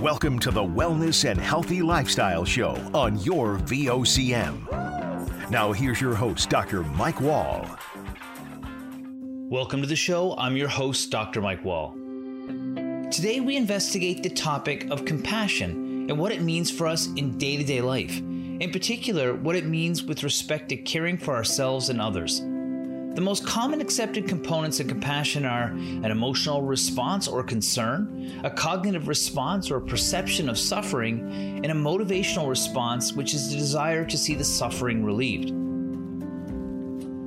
Welcome to the Wellness and Healthy Lifestyle Show on your VOCM. Now, here's your host, Dr. Mike Wall. Welcome to the show. I'm your host, Dr. Mike Wall. Today, we investigate the topic of compassion and what it means for us in day to day life. In particular, what it means with respect to caring for ourselves and others. The most common accepted components of compassion are an emotional response or concern, a cognitive response or perception of suffering, and a motivational response, which is the desire to see the suffering relieved.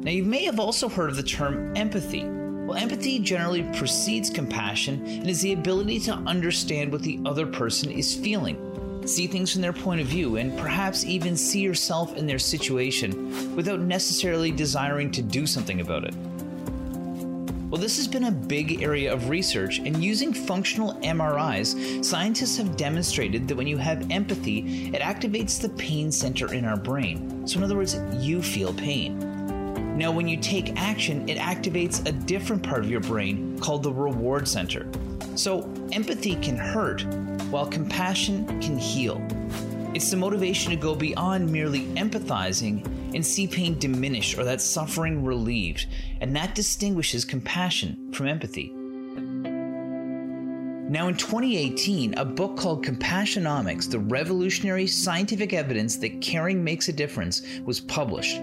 Now, you may have also heard of the term empathy. Well, empathy generally precedes compassion and is the ability to understand what the other person is feeling see things from their point of view, and perhaps even see yourself in their situation without necessarily desiring to do something about it. Well, this has been a big area of research, and using functional MRIs, scientists have demonstrated that when you have empathy, it activates the pain center in our brain. So, in other words, you feel pain. Now, when you take action, it activates a different part of your brain called the reward center. So, empathy can hurt, while compassion can heal. It's the motivation to go beyond merely empathizing and see pain diminish or that suffering relieved, and that distinguishes compassion from empathy. Now, in 2018, a book called Compassionomics The Revolutionary Scientific Evidence That Caring Makes a Difference was published.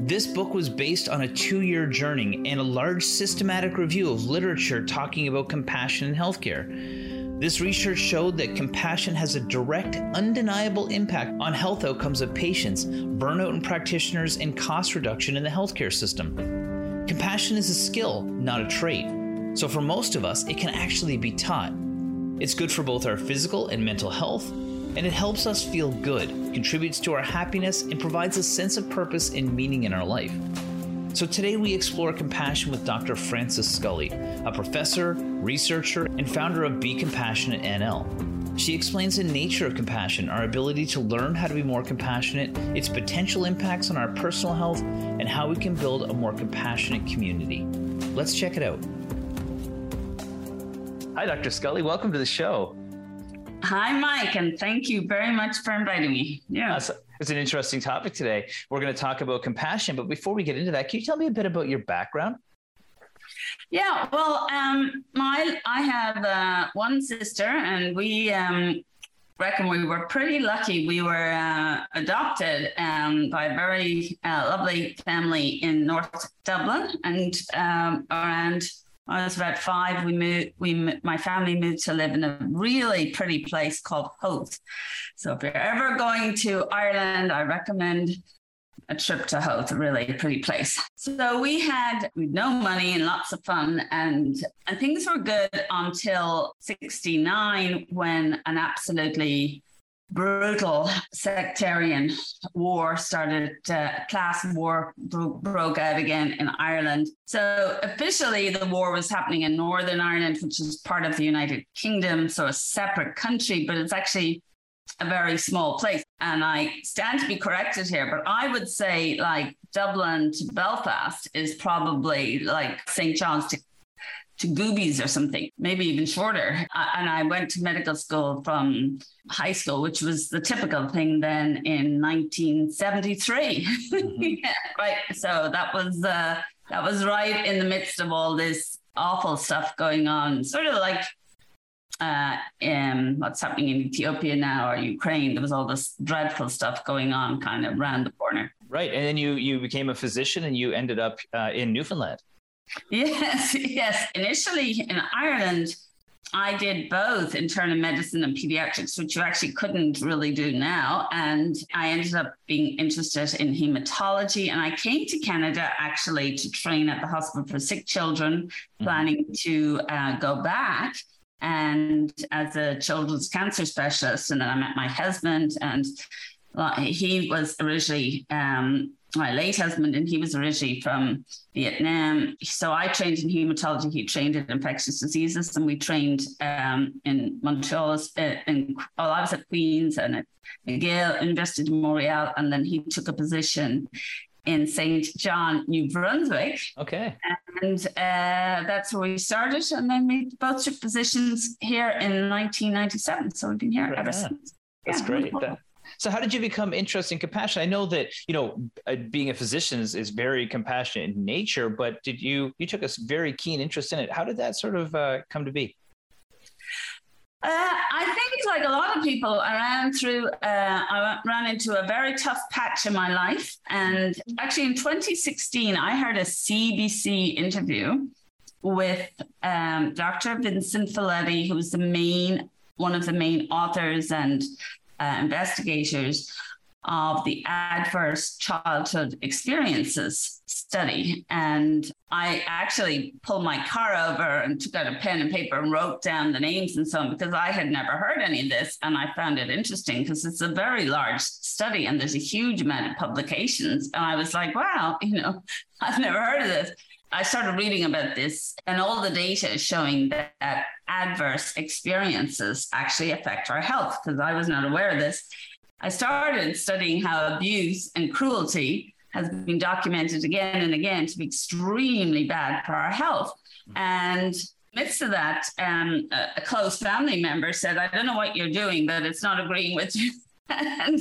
This book was based on a two year journey and a large systematic review of literature talking about compassion in healthcare. This research showed that compassion has a direct, undeniable impact on health outcomes of patients, burnout in practitioners, and cost reduction in the healthcare system. Compassion is a skill, not a trait. So, for most of us, it can actually be taught. It's good for both our physical and mental health, and it helps us feel good, contributes to our happiness, and provides a sense of purpose and meaning in our life. So today we explore compassion with Dr. Frances Scully, a professor, researcher, and founder of Be Compassionate NL. She explains the nature of compassion, our ability to learn how to be more compassionate, its potential impacts on our personal health, and how we can build a more compassionate community. Let's check it out. Hi, Dr. Scully. Welcome to the show. Hi, Mike, and thank you very much for inviting me. Yeah. It's an interesting topic today. We're going to talk about compassion, but before we get into that, can you tell me a bit about your background? Yeah, well, um, my I have uh, one sister, and we um, reckon we were pretty lucky. We were uh, adopted um, by a very uh, lovely family in North Dublin, and um, around I was about five. We moved. We my family moved to live in a really pretty place called Howth. So if you're ever going to Ireland, I recommend a trip to Howth, a really pretty place. So we had no money and lots of fun, and and things were good until '69 when an absolutely brutal sectarian war started, uh, class war bro- broke out again in Ireland. So officially, the war was happening in Northern Ireland, which is part of the United Kingdom, so a separate country, but it's actually a very small place. And I stand to be corrected here, but I would say like Dublin to Belfast is probably like St. John's to to Goobies or something, maybe even shorter. And I went to medical school from high school, which was the typical thing then in 1973. Mm-hmm. yeah, right. So that was uh, that was right in the midst of all this awful stuff going on, sort of like uh, um, what's happening in Ethiopia now or Ukraine. There was all this dreadful stuff going on kind of around the corner. Right. And then you you became a physician and you ended up uh, in Newfoundland. Yes, yes. Initially in Ireland, I did both internal medicine and pediatrics, which you actually couldn't really do now. And I ended up being interested in hematology. And I came to Canada actually to train at the Hospital for Sick Children, mm-hmm. planning to uh, go back and as a children's cancer specialist. And then I met my husband, and he was originally um, my late husband, and he was originally from Vietnam. So I trained in hematology. He trained in infectious diseases, and we trained um, in Montreal. Uh, in, well, I was at Queens and at McGill, invested in Montreal, and then he took a position in St. John, New Brunswick. Okay. and uh, that's where we started. And then we both took positions here in 1997. So we've been here right ever on. since. That's yeah. great. That, so, how did you become interested in compassion? I know that you know uh, being a physician is, is very compassionate in nature, but did you you took a very keen interest in it? How did that sort of uh, come to be? Uh, I think, like a lot of people, I ran through, uh, I ran into a very tough patch in my life. And actually, in 2016, I heard a CBC interview with um, Dr. Vincent Felitti, who's the main, one of the main authors and uh, investigators of the adverse childhood experiences study. And I actually pulled my car over and took out a pen and paper and wrote down the names and so on because I had never heard any of this. And I found it interesting because it's a very large study and there's a huge amount of publications. And I was like, wow, you know, I've never heard of this. I started reading about this, and all the data is showing that, that adverse experiences actually affect our health because I was not aware of this. I started studying how abuse and cruelty has been documented again and again to be extremely bad for our health. And midst of that, um, a, a close family member said, I don't know what you're doing, but it's not agreeing with you and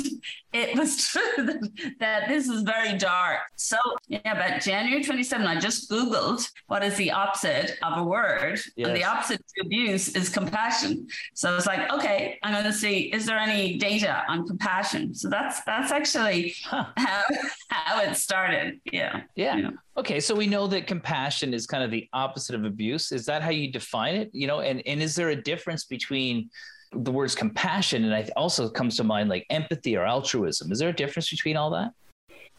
it was true that, that, this was very dark. So, yeah, but January 27, I just Googled what is the opposite of a word. Yes. And the opposite to abuse is compassion. So I was like, okay, I'm going to see, is there any data on compassion? So that's that's actually huh. how, how it started. Yeah. yeah. Yeah. Okay. So we know that compassion is kind of the opposite of abuse. Is that how you define it? You know, and, and is there a difference between the words compassion, and I also comes to mind like empathy or altruism. Is there a difference between all that?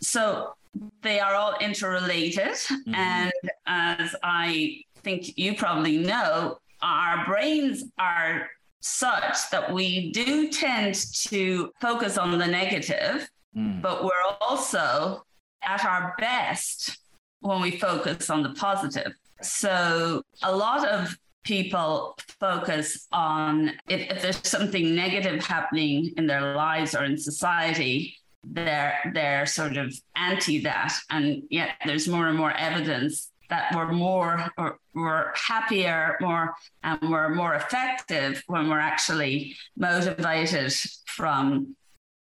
So they are all interrelated, mm-hmm. and as I think you probably know, our brains are such that we do tend to focus on the negative, mm. but we're also at our best when we focus on the positive. So a lot of people focus on if, if there's something negative happening in their lives or in society they're they're sort of anti that. And yet there's more and more evidence that we're more or we're happier more and we're more effective when we're actually motivated from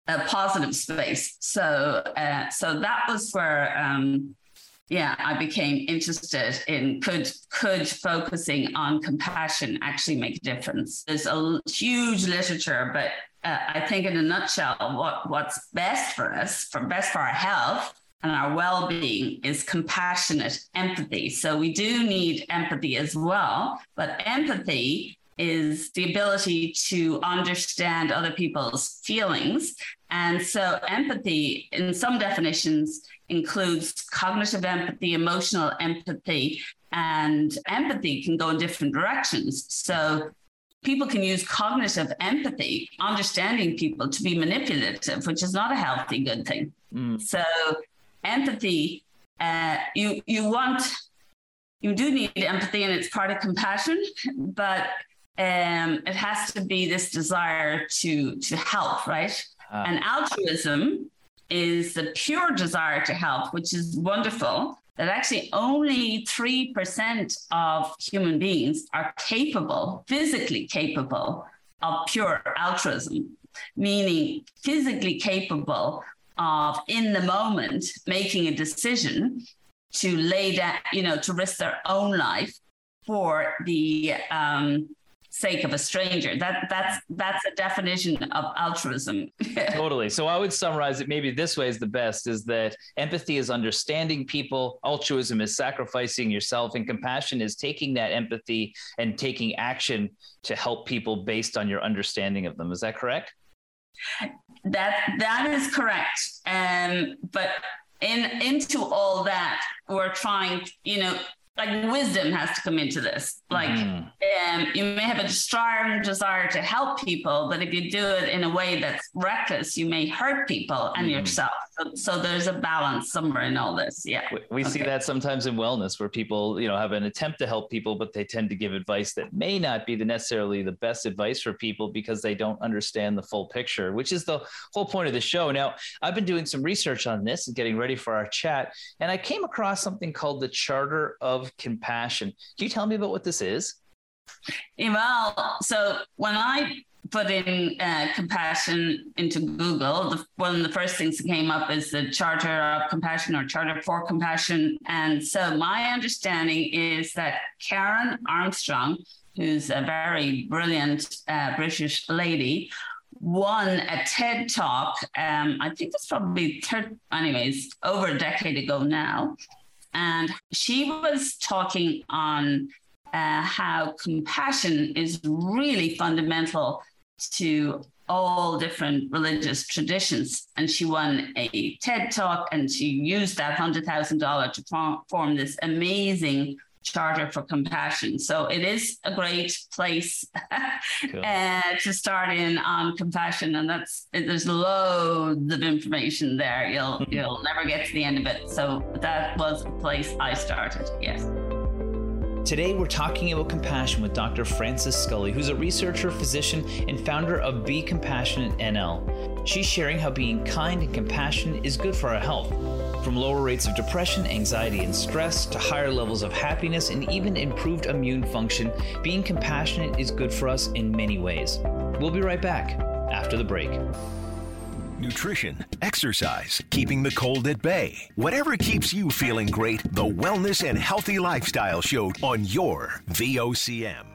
a positive space. So uh, so that was where um, yeah, I became interested in could could focusing on compassion actually make a difference. There's a huge literature, but uh, I think in a nutshell, what what's best for us, for best for our health and our well-being, is compassionate empathy. So we do need empathy as well, but empathy is the ability to understand other people's feelings. And so empathy, in some definitions, includes cognitive empathy, emotional empathy, and empathy can go in different directions. So people can use cognitive empathy, understanding people to be manipulative, which is not a healthy, good thing. Mm. So empathy, uh, you you want you do need empathy and it's part of compassion, but um, it has to be this desire to to help, right? Uh. And altruism is the pure desire to help, which is wonderful. That actually only 3% of human beings are capable, physically capable of pure altruism, meaning physically capable of in the moment making a decision to lay down, you know, to risk their own life for the um, sake of a stranger. That that's that's a definition of altruism. totally. So I would summarize it maybe this way is the best is that empathy is understanding people, altruism is sacrificing yourself, and compassion is taking that empathy and taking action to help people based on your understanding of them. Is that correct? That that is correct. Um, but in into all that, we're trying, you know, like wisdom has to come into this. Like, mm. um, you may have a strong desire to help people, but if you do it in a way that's reckless, you may hurt people and mm. yourself. So, so, there's a balance somewhere in all this. Yeah. We, we okay. see that sometimes in wellness where people, you know, have an attempt to help people, but they tend to give advice that may not be the necessarily the best advice for people because they don't understand the full picture, which is the whole point of the show. Now, I've been doing some research on this and getting ready for our chat, and I came across something called the Charter of Compassion. Can you tell me about what this is? Well, so when I put in uh, compassion into Google, the, one of the first things that came up is the Charter of Compassion or Charter for Compassion. And so my understanding is that Karen Armstrong, who's a very brilliant uh, British lady, won a TED talk. Um, I think it's probably, third, anyways, over a decade ago now. And she was talking on uh, how compassion is really fundamental to all different religious traditions. And she won a TED talk and she used that $100,000 to form this amazing charter for compassion. So it is a great place cool. uh, to start in on compassion. And that's, there's loads of information there. You'll, you'll never get to the end of it. So that was the place I started. Yes. Today, we're talking about compassion with Dr. Frances Scully, who's a researcher, physician, and founder of Be Compassionate NL. She's sharing how being kind and compassionate is good for our health. From lower rates of depression, anxiety, and stress to higher levels of happiness and even improved immune function, being compassionate is good for us in many ways. We'll be right back after the break nutrition, exercise, keeping the cold at bay. Whatever keeps you feeling great, the Wellness and Healthy Lifestyle Show on your VOCM.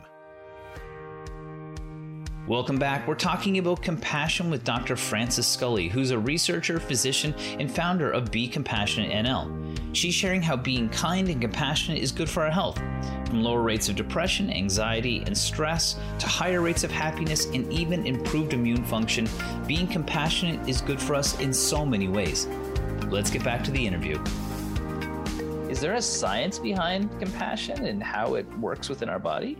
Welcome back. We're talking about compassion with Dr. Frances Scully, who's a researcher, physician, and founder of Be Compassionate NL. She's sharing how being kind and compassionate is good for our health, from lower rates of depression, anxiety, and stress to higher rates of happiness and even improved immune function. Being compassionate is good for us in so many ways. Let's get back to the interview. Is there a science behind compassion and how it works within our body?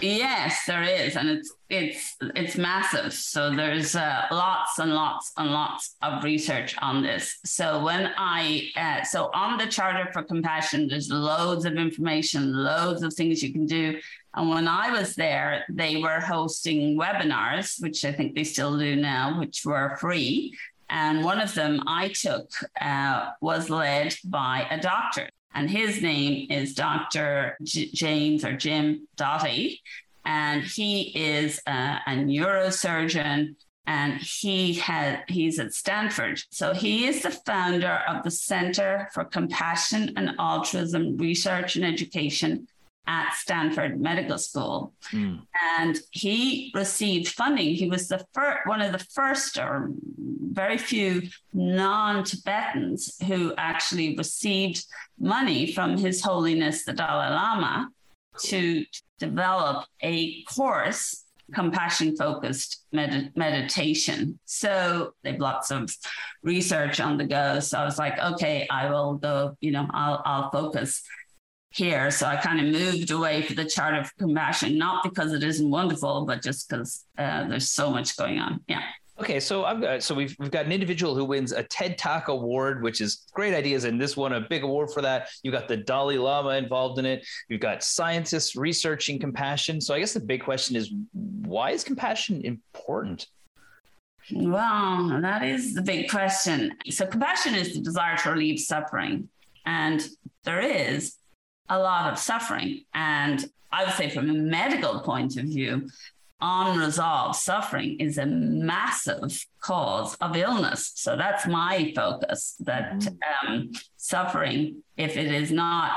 Yes, there is, and it's it's it's massive. So there's uh, lots and lots and lots of research on this. So when I uh, so on the Charter for Compassion, there's loads of information, loads of things you can do. And when I was there, they were hosting webinars, which I think they still do now, which were free. And one of them I took uh, was led by a doctor and his name is Dr. J- James or Jim Doty, and he is a, a neurosurgeon and he had he's at Stanford. So he is the founder of the Center for Compassion and Altruism Research and Education at Stanford Medical School. Mm. And he received funding. He was the first, one of the first or very few non-Tibetans who actually received money from His Holiness the Dalai Lama to develop a course compassion focused med- meditation. So they've lots of research on the go. So I was like, okay, I will go, you know, I'll, I'll focus here. So I kind of moved away for the chart of compassion, not because it isn't wonderful, but just because uh, there's so much going on. Yeah. Okay, so I've got so we've we've got an individual who wins a TED Talk award, which is great ideas, and this won a big award for that. You've got the Dalai Lama involved in it. You've got scientists researching compassion. So I guess the big question is, why is compassion important? Well, that is the big question. So compassion is the desire to relieve suffering, and there is a lot of suffering. And I would say, from a medical point of view, unresolved suffering is a massive cause of illness. So that's my focus that mm-hmm. um, suffering, if it is not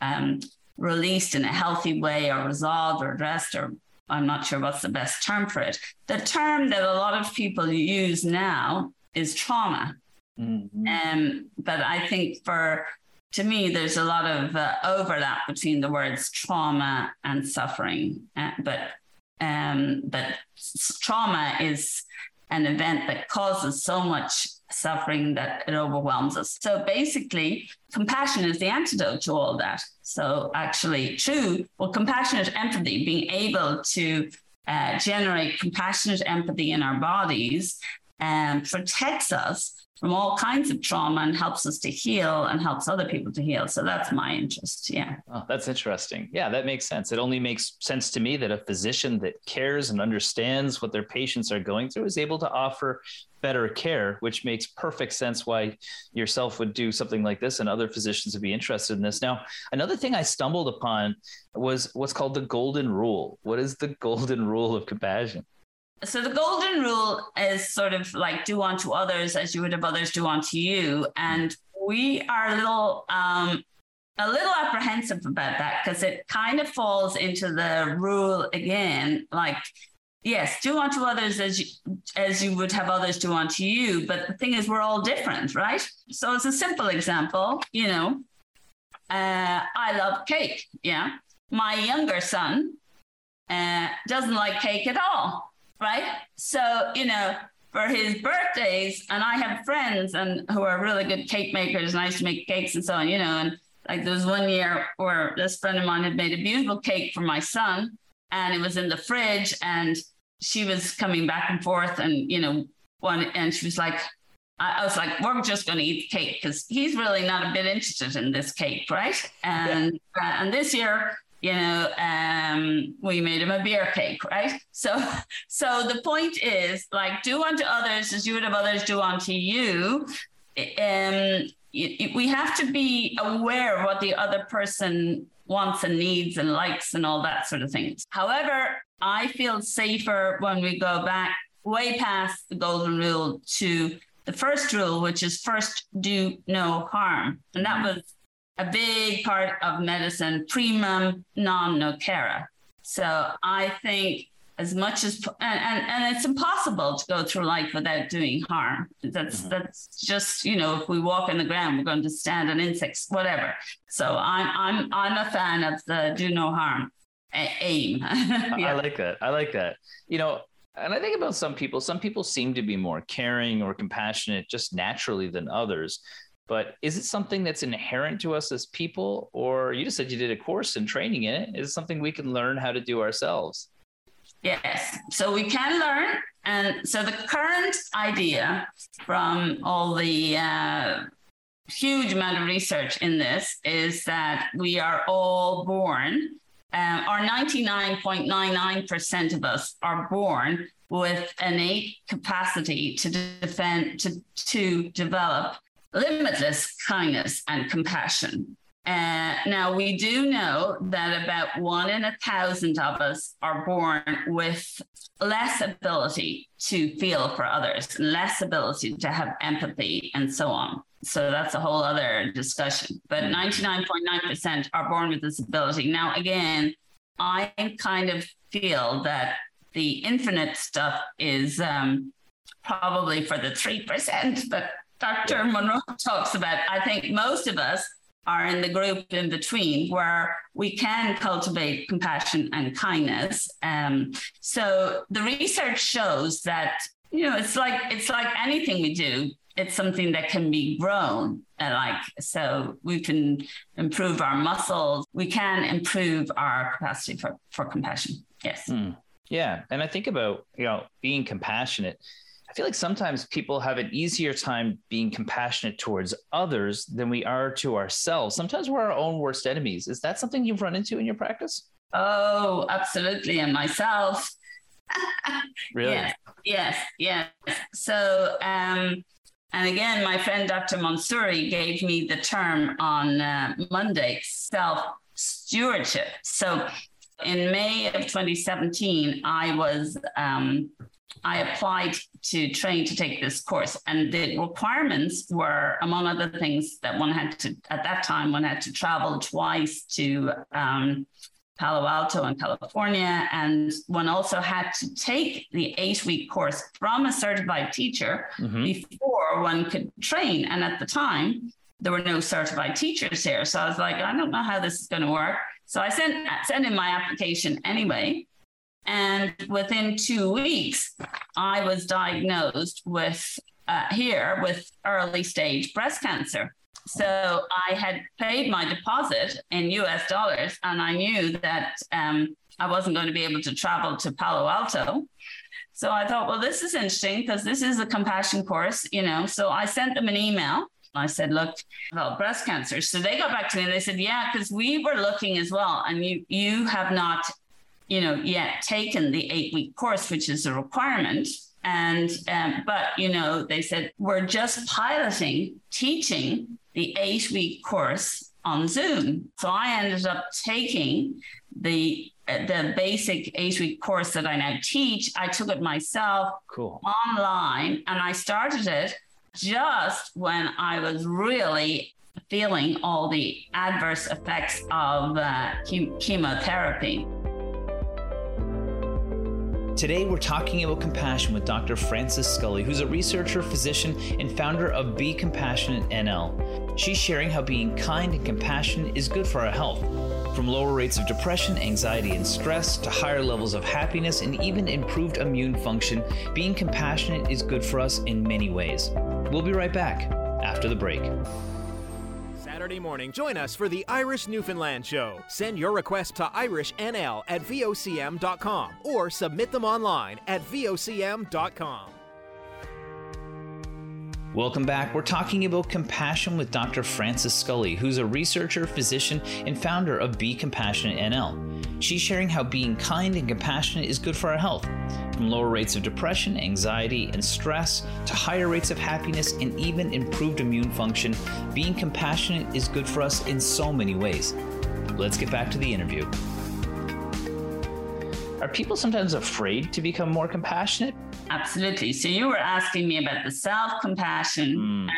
um, released in a healthy way or resolved or addressed, or I'm not sure what's the best term for it, the term that a lot of people use now is trauma. Mm-hmm. Um, but I think for to me, there's a lot of uh, overlap between the words trauma and suffering. Uh, but um, but trauma is an event that causes so much suffering that it overwhelms us. So basically, compassion is the antidote to all that. So actually, true, well, compassionate empathy, being able to uh, generate compassionate empathy in our bodies, um, protects us from all kinds of trauma and helps us to heal and helps other people to heal. So that's my interest. Yeah. Oh, that's interesting. Yeah, that makes sense. It only makes sense to me that a physician that cares and understands what their patients are going through is able to offer better care, which makes perfect sense why yourself would do something like this and other physicians would be interested in this. Now, another thing I stumbled upon was what's called the golden rule. What is the golden rule of compassion? So the golden rule is sort of like do unto others as you would have others do unto you. And we are a little um, a little apprehensive about that because it kind of falls into the rule again, like yes, do unto others as you, as you would have others do unto you. But the thing is, we're all different, right? So it's a simple example. You know, uh, I love cake. Yeah, my younger son uh, doesn't like cake at all, right? So you know. For his birthdays, and I have friends and who are really good cake makers, and I used to make cakes and so on, you know. And like there was one year where this friend of mine had made a beautiful cake for my son, and it was in the fridge and she was coming back and forth and you know one and she was like I, was like we're just going to eat the cake because he's really not a bit interested in this cake right and yeah. uh, and this year you know um, we made him a beer cake right so so the point is like do unto others as you would have others do unto you um, we have to be aware of what the other person wants and needs and likes and all that sort of things. However, I feel safer when we go back way past the golden rule to the first rule, which is first do no harm. And that was a big part of medicine, primum non nocere. So I think as much as and, and, and it's impossible to go through life without doing harm that's mm-hmm. that's just you know if we walk on the ground we're going to stand on insects whatever so i'm i'm i'm a fan of the do no harm aim yeah. i like that i like that you know and i think about some people some people seem to be more caring or compassionate just naturally than others but is it something that's inherent to us as people or you just said you did a course in training in it is it something we can learn how to do ourselves Yes. So we can learn. And so the current idea from all the uh, huge amount of research in this is that we are all born, um, or 99.99% of us are born with innate capacity to defend, to, to develop limitless kindness and compassion. Uh, now, we do know that about one in a thousand of us are born with less ability to feel for others, less ability to have empathy, and so on. So that's a whole other discussion. But 99.9% are born with this ability. Now, again, I kind of feel that the infinite stuff is um, probably for the 3%, but Dr. Monroe talks about. I think most of us are in the group in between where we can cultivate compassion and kindness. Um, so the research shows that you know it's like it's like anything we do. It's something that can be grown. Uh, like so, we can improve our muscles. We can improve our capacity for for compassion. Yes. Mm. Yeah, and I think about you know being compassionate I feel like sometimes people have an easier time being compassionate towards others than we are to ourselves. Sometimes we're our own worst enemies. Is that something you've run into in your practice? Oh, absolutely. And myself. really? Yes, yes, yes. So, um, and again, my friend Dr. Mansouri gave me the term on uh, Monday self stewardship. So, in May of 2017, I was um, I applied to train to take this course, and the requirements were, among other things, that one had to at that time one had to travel twice to um, Palo Alto in California, and one also had to take the eight-week course from a certified teacher mm-hmm. before one could train. And at the time, there were no certified teachers here, so I was like, I don't know how this is going to work. So I sent sent in my application anyway. And within two weeks, I was diagnosed with uh, here with early stage breast cancer. So I had paid my deposit in US dollars, and I knew that um, I wasn't going to be able to travel to Palo Alto. So I thought, well, this is interesting because this is a compassion course, you know. So I sent them an email. I said, look, about breast cancer. So they got back to me and they said, yeah, because we were looking as well. And you you have not, you know, yet taken the eight week course, which is a requirement. And um, but you know, they said we're just piloting teaching the eight week course on Zoom. So I ended up taking the the basic eight week course that I now teach. I took it myself cool. online and I started it just when I was really feeling all the adverse effects of uh, chemotherapy. Today, we're talking about compassion with Dr. Frances Scully, who's a researcher, physician, and founder of Be Compassionate NL. She's sharing how being kind and compassionate is good for our health. From lower rates of depression, anxiety, and stress to higher levels of happiness and even improved immune function, being compassionate is good for us in many ways. We'll be right back after the break. Saturday morning, join us for the Irish Newfoundland Show. Send your request to irishnl at vocm.com or submit them online at vocm.com. Welcome back. We're talking about compassion with Dr. Frances Scully, who's a researcher, physician, and founder of Be Compassionate NL. She's sharing how being kind and compassionate is good for our health, from lower rates of depression, anxiety, and stress to higher rates of happiness and even improved immune function. Being compassionate is good for us in so many ways. Let's get back to the interview. Are people sometimes afraid to become more compassionate? Absolutely. So you were asking me about the self compassion, mm.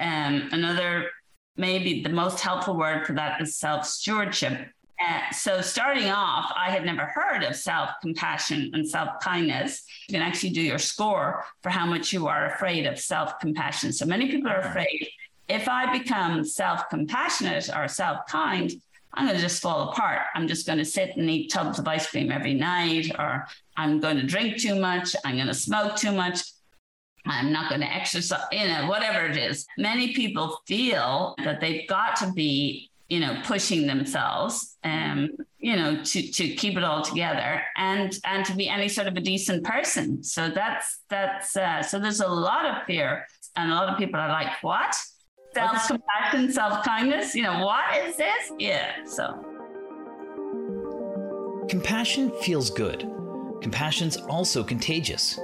and um, another, maybe the most helpful word for that is self stewardship. Uh, so starting off, I had never heard of self compassion and self kindness. You can actually do your score for how much you are afraid of self compassion. So many people are afraid if I become self compassionate or self kind, I'm going to just fall apart. I'm just going to sit and eat tubs of ice cream every night, or I'm going to drink too much. I'm going to smoke too much. I'm not going to exercise, you know, whatever it is. Many people feel that they've got to be, you know, pushing themselves, um, you know, to to keep it all together and and to be any sort of a decent person. So that's that's uh, so there's a lot of fear, and a lot of people are like, what? Self compassion, self kindness. You know, what is this? Yeah. So, compassion feels good. Compassion's also contagious.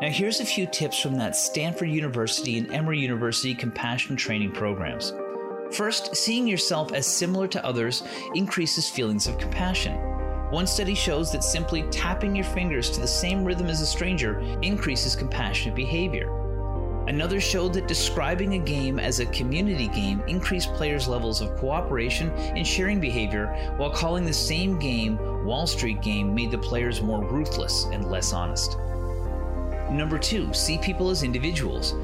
Now, here's a few tips from that Stanford University and Emory University compassion training programs. First, seeing yourself as similar to others increases feelings of compassion. One study shows that simply tapping your fingers to the same rhythm as a stranger increases compassionate behavior. Another showed that describing a game as a community game increased players' levels of cooperation and sharing behavior, while calling the same game Wall Street Game made the players more ruthless and less honest. Number two, see people as individuals.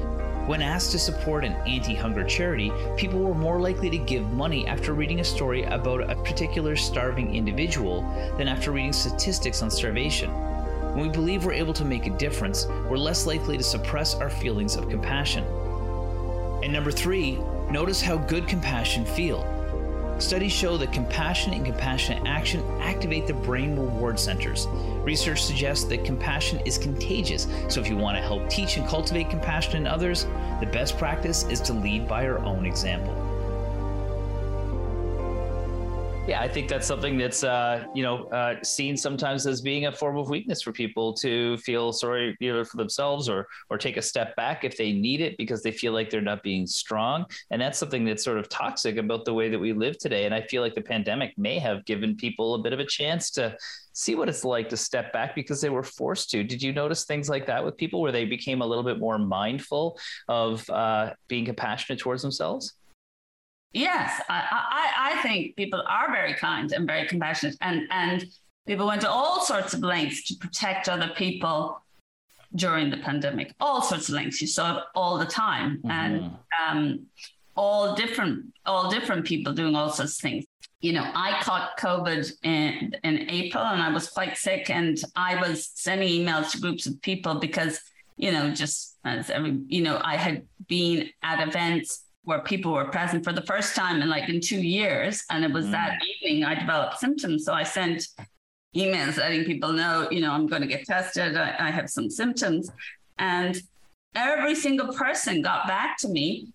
When asked to support an anti hunger charity, people were more likely to give money after reading a story about a particular starving individual than after reading statistics on starvation. When we believe we're able to make a difference, we're less likely to suppress our feelings of compassion. And number three, notice how good compassion feel. Studies show that compassion and compassionate action activate the brain reward centers. Research suggests that compassion is contagious, so if you want to help teach and cultivate compassion in others, the best practice is to lead by our own example. Yeah, I think that's something that's uh, you know uh, seen sometimes as being a form of weakness for people to feel sorry either for themselves or or take a step back if they need it because they feel like they're not being strong, and that's something that's sort of toxic about the way that we live today. And I feel like the pandemic may have given people a bit of a chance to see what it's like to step back because they were forced to. Did you notice things like that with people where they became a little bit more mindful of uh, being compassionate towards themselves? Yes, I, I, I think people are very kind and very compassionate, and and people went to all sorts of lengths to protect other people during the pandemic. All sorts of lengths. You saw it all the time, mm-hmm. and um, all different all different people doing all sorts of things. You know, I caught COVID in in April, and I was quite sick, and I was sending emails to groups of people because you know just as every you know I had been at events where people were present for the first time in like in two years. And it was mm. that evening I developed symptoms. So I sent emails letting people know, you know, I'm going to get tested. I, I have some symptoms. And every single person got back to me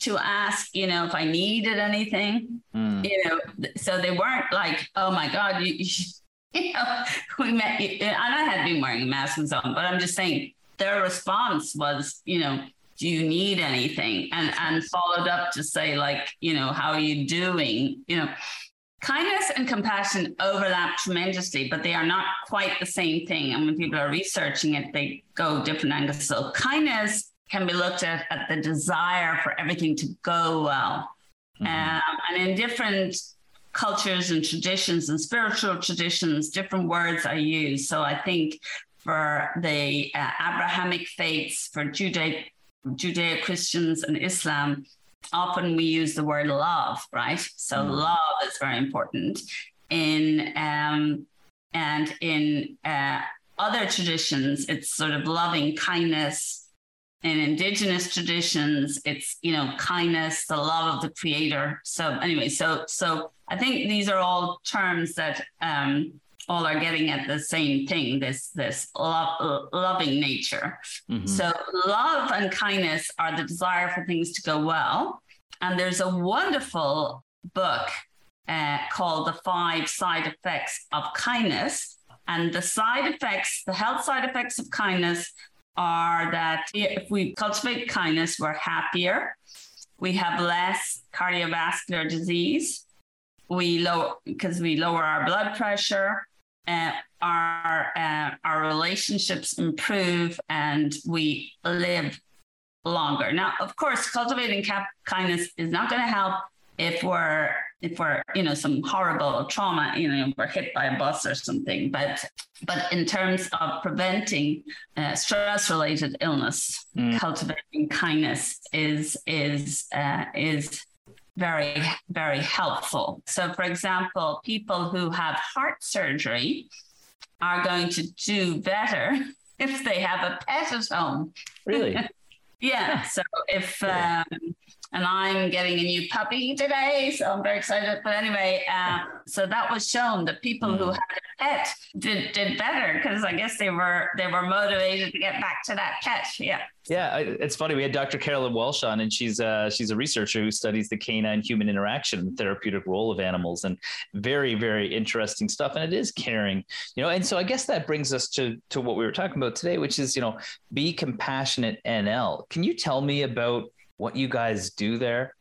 to ask, you know, if I needed anything, mm. you know, so they weren't like, oh my God, you, you know, we met you. And I had been wearing a mask and so on, but I'm just saying their response was, you know, do you need anything? And and followed up to say, like, you know, how are you doing? You know, kindness and compassion overlap tremendously, but they are not quite the same thing. And when people are researching it, they go different angles. So kindness can be looked at at the desire for everything to go well. Mm-hmm. Um, and in different cultures and traditions and spiritual traditions, different words are used. So I think for the uh, Abrahamic faiths, for Judeo Judeo Christians and Islam, often we use the word love, right? So mm. love is very important. In um, and in uh, other traditions, it's sort of loving kindness. In indigenous traditions, it's you know kindness, the love of the creator. So anyway, so so I think these are all terms that um, all are getting at the same thing this this lo- loving nature. Mm-hmm. so love and kindness are the desire for things to go well. And there's a wonderful book uh, called the five side effects of kindness. And the side effects the health side effects of kindness are that if we cultivate kindness we're happier. We have less cardiovascular disease. We lower because we lower our blood pressure uh, our uh, our relationships improve and we live longer. Now, of course, cultivating cap- kindness is not going to help if we're if we're you know some horrible trauma you know we're hit by a bus or something but but in terms of preventing uh, stress related illness mm. cultivating kindness is is uh, is very, very helpful. So, for example, people who have heart surgery are going to do better if they have a pet at home. Really? yeah. So, if, um, and I'm getting a new puppy today, so I'm very excited. But anyway, uh, so that was shown that people mm. who had a pet did did better because I guess they were they were motivated to get back to that pet. Yeah. Yeah, it's funny. We had Dr. Carolyn Walsh on, and she's uh, she's a researcher who studies the canine human interaction and therapeutic role of animals, and very very interesting stuff. And it is caring, you know. And so I guess that brings us to to what we were talking about today, which is you know be compassionate NL. Can you tell me about what you guys do there?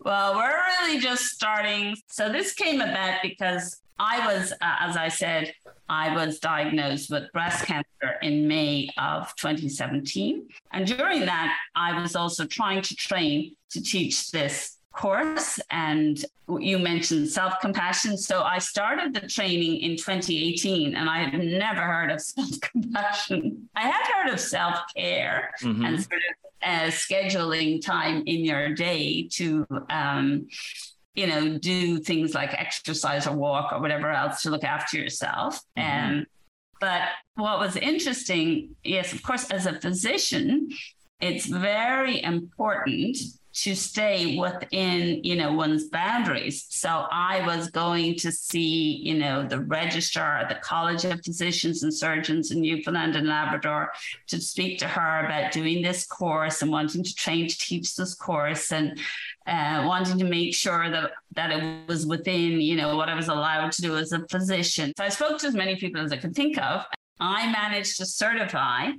Well, we're really just starting. So this came about because I was, uh, as I said, I was diagnosed with breast cancer in May of 2017. And during that, I was also trying to train to teach this course and you mentioned self-compassion so i started the training in 2018 and i had never heard of self-compassion i had heard of self-care mm-hmm. and sort of uh, scheduling time in your day to um, you know do things like exercise or walk or whatever else to look after yourself mm-hmm. um, but what was interesting yes of course as a physician it's very important to stay within you know one's boundaries. So i was going to see you know the registrar at the college of physicians and surgeons in newfoundland and labrador to speak to her about doing this course and wanting to train to teach this course and uh, wanting to make sure that that it was within you know what i was allowed to do as a physician. So i spoke to as many people as i could think of. I managed to certify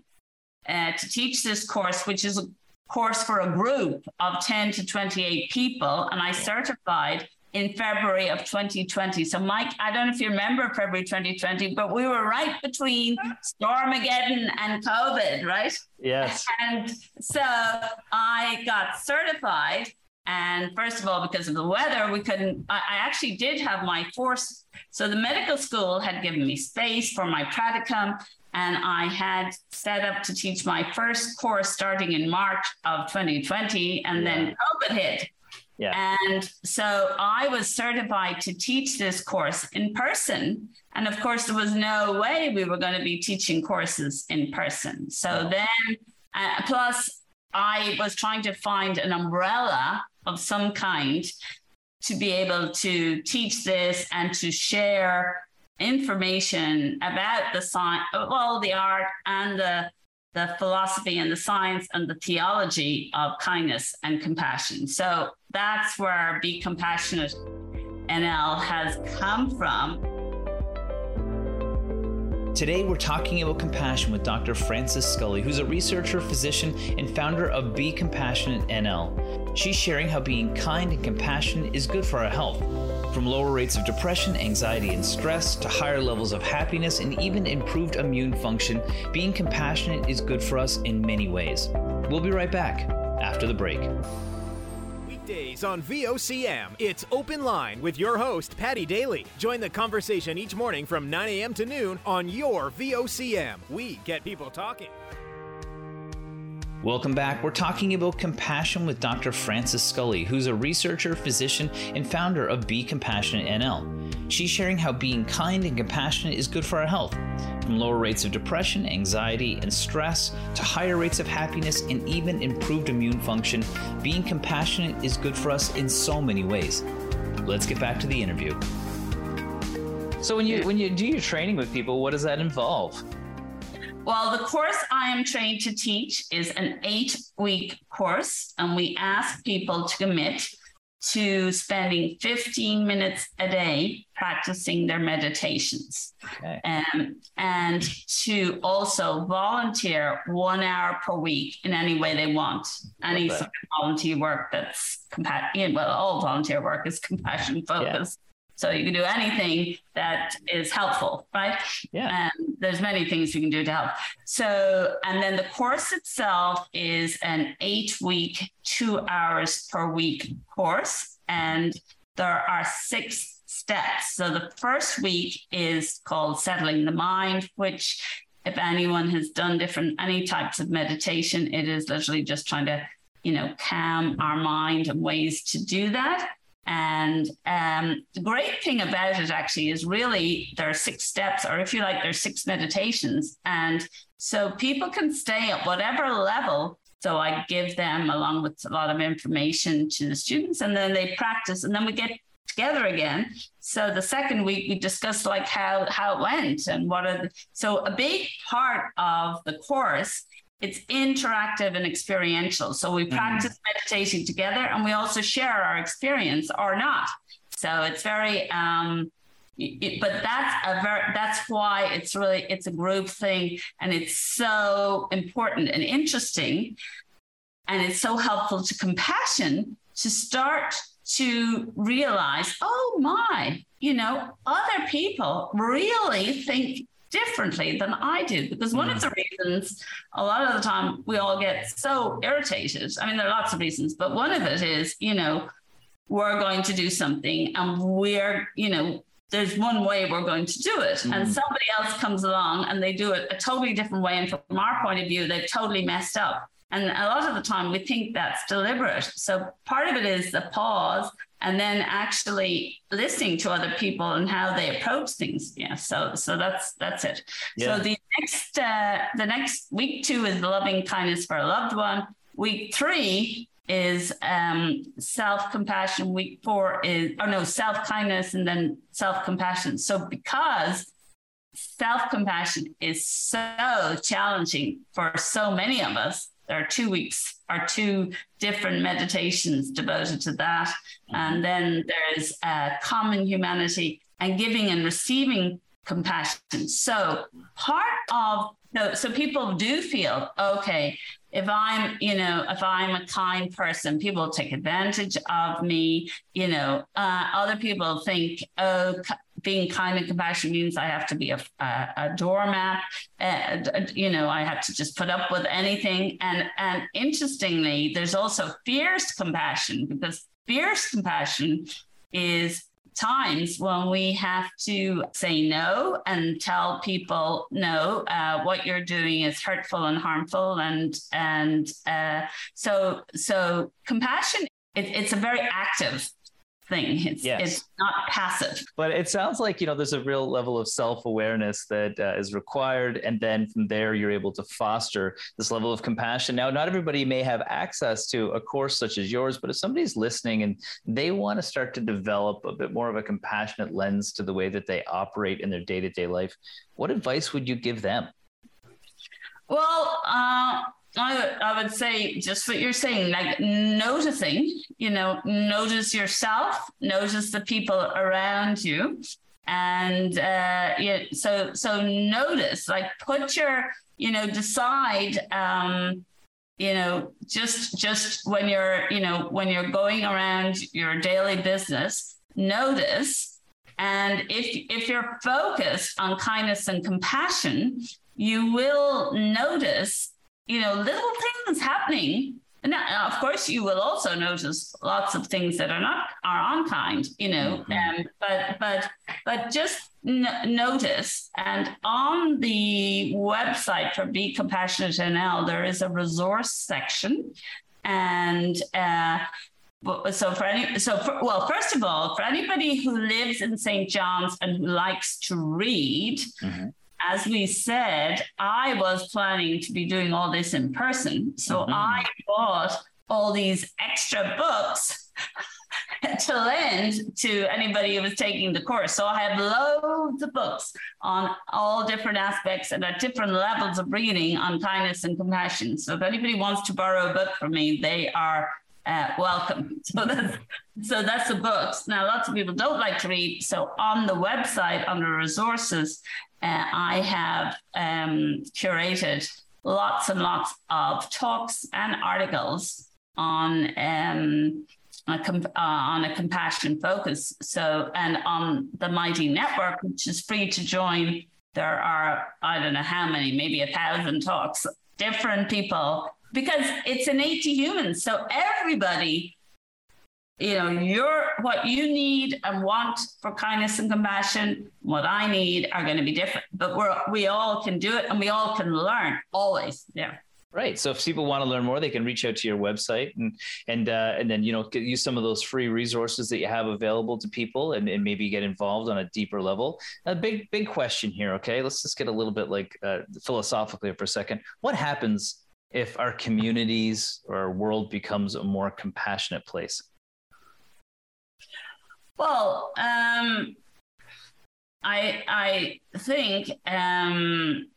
uh, to teach this course, which is course for a group of 10 to 28 people, and I certified in February of 2020. So, Mike, I don't know if you remember February 2020, but we were right between Stormageddon and COVID, right? Yes. And so I got certified. And first of all, because of the weather, we couldn't. I, I actually did have my force. So the medical school had given me space for my practicum and I had set up to teach my first course starting in March of 2020, and yeah. then COVID hit. Yeah. And so I was certified to teach this course in person. And of course, there was no way we were going to be teaching courses in person. So then, uh, plus, I was trying to find an umbrella of some kind to be able to teach this and to share information about the science, well, the art and the the philosophy and the science and the theology of kindness and compassion. So that's where Be Compassionate NL has come from. Today, we're talking about compassion with Dr. Frances Scully, who's a researcher, physician, and founder of Be Compassionate NL. She's sharing how being kind and compassionate is good for our health. From lower rates of depression, anxiety, and stress to higher levels of happiness and even improved immune function, being compassionate is good for us in many ways. We'll be right back after the break. Weekdays on VOCM, it's Open Line with your host, Paddy Daly. Join the conversation each morning from 9 a.m. to noon on your VOCM. We get people talking. Welcome back. We're talking about compassion with Dr. Frances Scully, who's a researcher, physician, and founder of Be Compassionate NL. She's sharing how being kind and compassionate is good for our health, from lower rates of depression, anxiety, and stress to higher rates of happiness and even improved immune function. Being compassionate is good for us in so many ways. Let's get back to the interview. So when you when you do your training with people, what does that involve? Well, the course I am trained to teach is an eight week course, and we ask people to commit to spending 15 minutes a day practicing their meditations. Okay. um, and to also volunteer one hour per week in any way they want. Any sort of volunteer work that's compassion well all volunteer work is compassion focused so you can do anything that is helpful, right? Yeah. And there's many things you can do to help. So, and then the course itself is an eight week, two hours per week course. And there are six steps. So the first week is called settling the mind, which if anyone has done different any types of meditation, it is literally just trying to, you know, calm our mind and ways to do that. And um, the great thing about it actually is really there are six steps, or if you like, there's six meditations. And so people can stay at whatever level. So I give them along with a lot of information to the students, and then they practice, and then we get together again. So the second week we discuss like how how it went and what are the, so a big part of the course it's interactive and experiential. So we mm-hmm. practice meditating together and we also share our experience or not. So it's very, um, it, but that's a very, that's why it's really, it's a group thing and it's so important and interesting. And it's so helpful to compassion to start to realize, oh my, you know, other people really think differently than I do. Because one mm. of the reasons, a lot of the time, we all get so irritated. I mean, there are lots of reasons, but one of it is, you know, we're going to do something and we're, you know, there's one way we're going to do it. Mm. And somebody else comes along and they do it a totally different way. And from our point of view, they've totally messed up. And a lot of the time we think that's deliberate. So part of it is the pause and then actually listening to other people and how they approach things. Yeah. So so that's that's it. Yeah. So the next uh, the next week two is loving kindness for a loved one. Week three is um, self compassion. Week four is oh no self kindness and then self compassion. So because self compassion is so challenging for so many of us there are two weeks or two different meditations devoted to that. Mm-hmm. And then there's uh, common humanity and giving and receiving compassion. So part of so, so people do feel okay if i'm you know if i'm a kind person people take advantage of me you know uh, other people think oh being kind and compassionate means I have to be a, a, a doormat. Uh, you know, I have to just put up with anything. And and interestingly, there's also fierce compassion because fierce compassion is times when we have to say no and tell people no uh, what you're doing is hurtful and harmful and and uh, so so compassion it, it's a very active thing. It's yes. it's not passive. But it sounds like you know there's a real level of self awareness that uh, is required, and then from there you're able to foster this level of compassion. Now, not everybody may have access to a course such as yours, but if somebody's listening and they want to start to develop a bit more of a compassionate lens to the way that they operate in their day to day life, what advice would you give them? Well, uh, I I would say just what you're saying, like noticing, you know, notice yourself, notice the people around you. And uh, yeah, so so notice, like put your, you know, decide, um, you know, just just when you're, you know, when you're going around your daily business, notice. And if if you're focused on kindness and compassion, you will notice you know, little things happening. And of course, you will also notice lots of things that are not are unkind, you know. Mm-hmm. Um, but but but just n- notice. And on the website for Be Compassionate NL, there is a resource section, and uh, so for any so for, well first of all for anybody who lives in st john's and who likes to read mm-hmm as we said, I was planning to be doing all this in person. So mm-hmm. I bought all these extra books to lend to anybody who was taking the course. So I have loads of books on all different aspects and at different levels of reading on kindness and compassion. So if anybody wants to borrow a book from me, they are uh, welcome. So that's so that's the books. Now lots of people don't like to read. So on the website under resources, uh, I have um, curated lots and lots of talks and articles on um, a uh, on a compassion focus. So, and on the Mighty Network, which is free to join, there are I don't know how many, maybe a thousand talks, different people, because it's innate to humans. So everybody you know your what you need and want for kindness and compassion what i need are going to be different but we're we all can do it and we all can learn always yeah Right. So if people want to learn more, they can reach out to your website and and uh, and then you know use some of those free resources that you have available to people and, and maybe get involved on a deeper level. A big big question here. Okay, let's just get a little bit like uh, philosophically for a second. What happens if our communities or our world becomes a more compassionate place? Well, um, I I think um,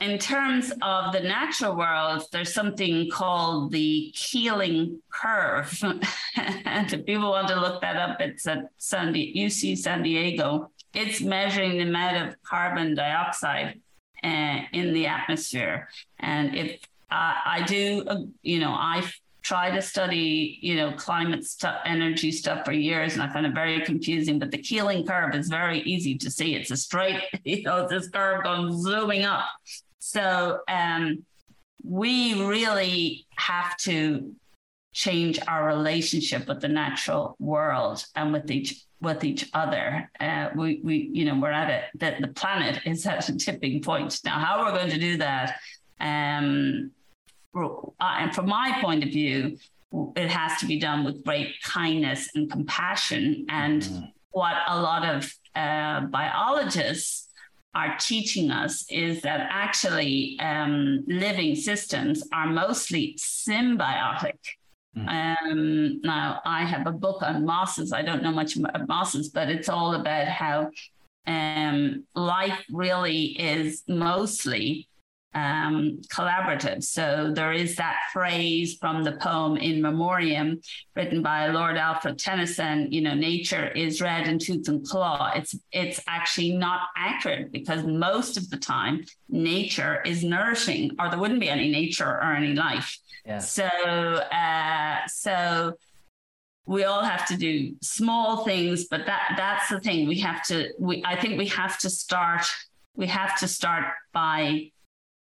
in terms of the natural world, there's something called the Keeling curve, and if people want to look that up, it's at San Di- UC San Diego. It's measuring the amount of carbon dioxide uh, in the atmosphere, and if uh, I do, uh, you know, I try to study, you know, climate stuff, energy stuff for years, and I find it very confusing. But the Keeling curve is very easy to see. It's a straight, you know, this curve going zooming up. So um, we really have to change our relationship with the natural world and with each with each other. Uh, we we you know we're at it that the planet is at a tipping point now. How are we're going to do that? Um, uh, and from my point of view, it has to be done with great kindness and compassion. And mm-hmm. what a lot of uh, biologists are teaching us is that actually um, living systems are mostly symbiotic. Mm. Um, now, I have a book on mosses. I don't know much about mosses, but it's all about how um, life really is mostly um, collaborative. So there is that phrase from the poem In Memoriam, written by Lord Alfred Tennyson. You know, nature is red in tooth and claw. It's it's actually not accurate because most of the time nature is nourishing, or there wouldn't be any nature or any life. Yeah. So uh, so we all have to do small things, but that that's the thing. We have to. We I think we have to start. We have to start by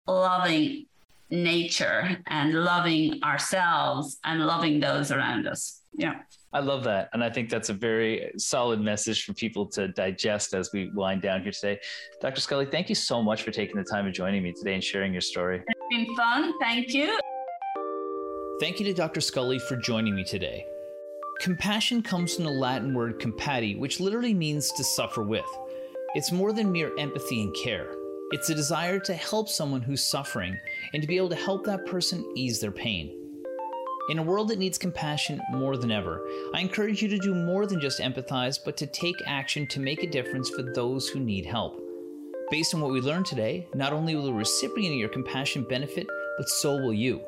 loving nature and loving ourselves and loving those around us. Yeah. I love that. And I think that's a very solid message for people to digest as we wind down here today. Dr. Scully, thank you so much for taking the time and joining me today and sharing your story. It's been fun. Thank you. Thank you to Dr. Scully for joining me today. Compassion comes from the Latin word compati, which literally means to suffer with. It's more than mere empathy and care. It's a desire to help someone who's suffering and to be able to help that person ease their pain. In a world that needs compassion more than ever, I encourage you to do more than just empathize, but to take action to make a difference for those who need help. Based on what we learned today, not only will the recipient of your compassion benefit, but so will you.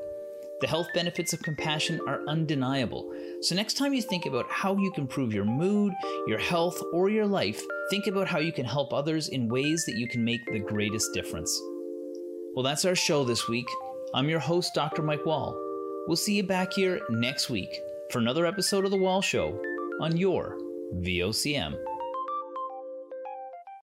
The health benefits of compassion are undeniable. So, next time you think about how you can improve your mood, your health, or your life, think about how you can help others in ways that you can make the greatest difference. Well, that's our show this week. I'm your host, Dr. Mike Wall. We'll see you back here next week for another episode of The Wall Show on your VOCM.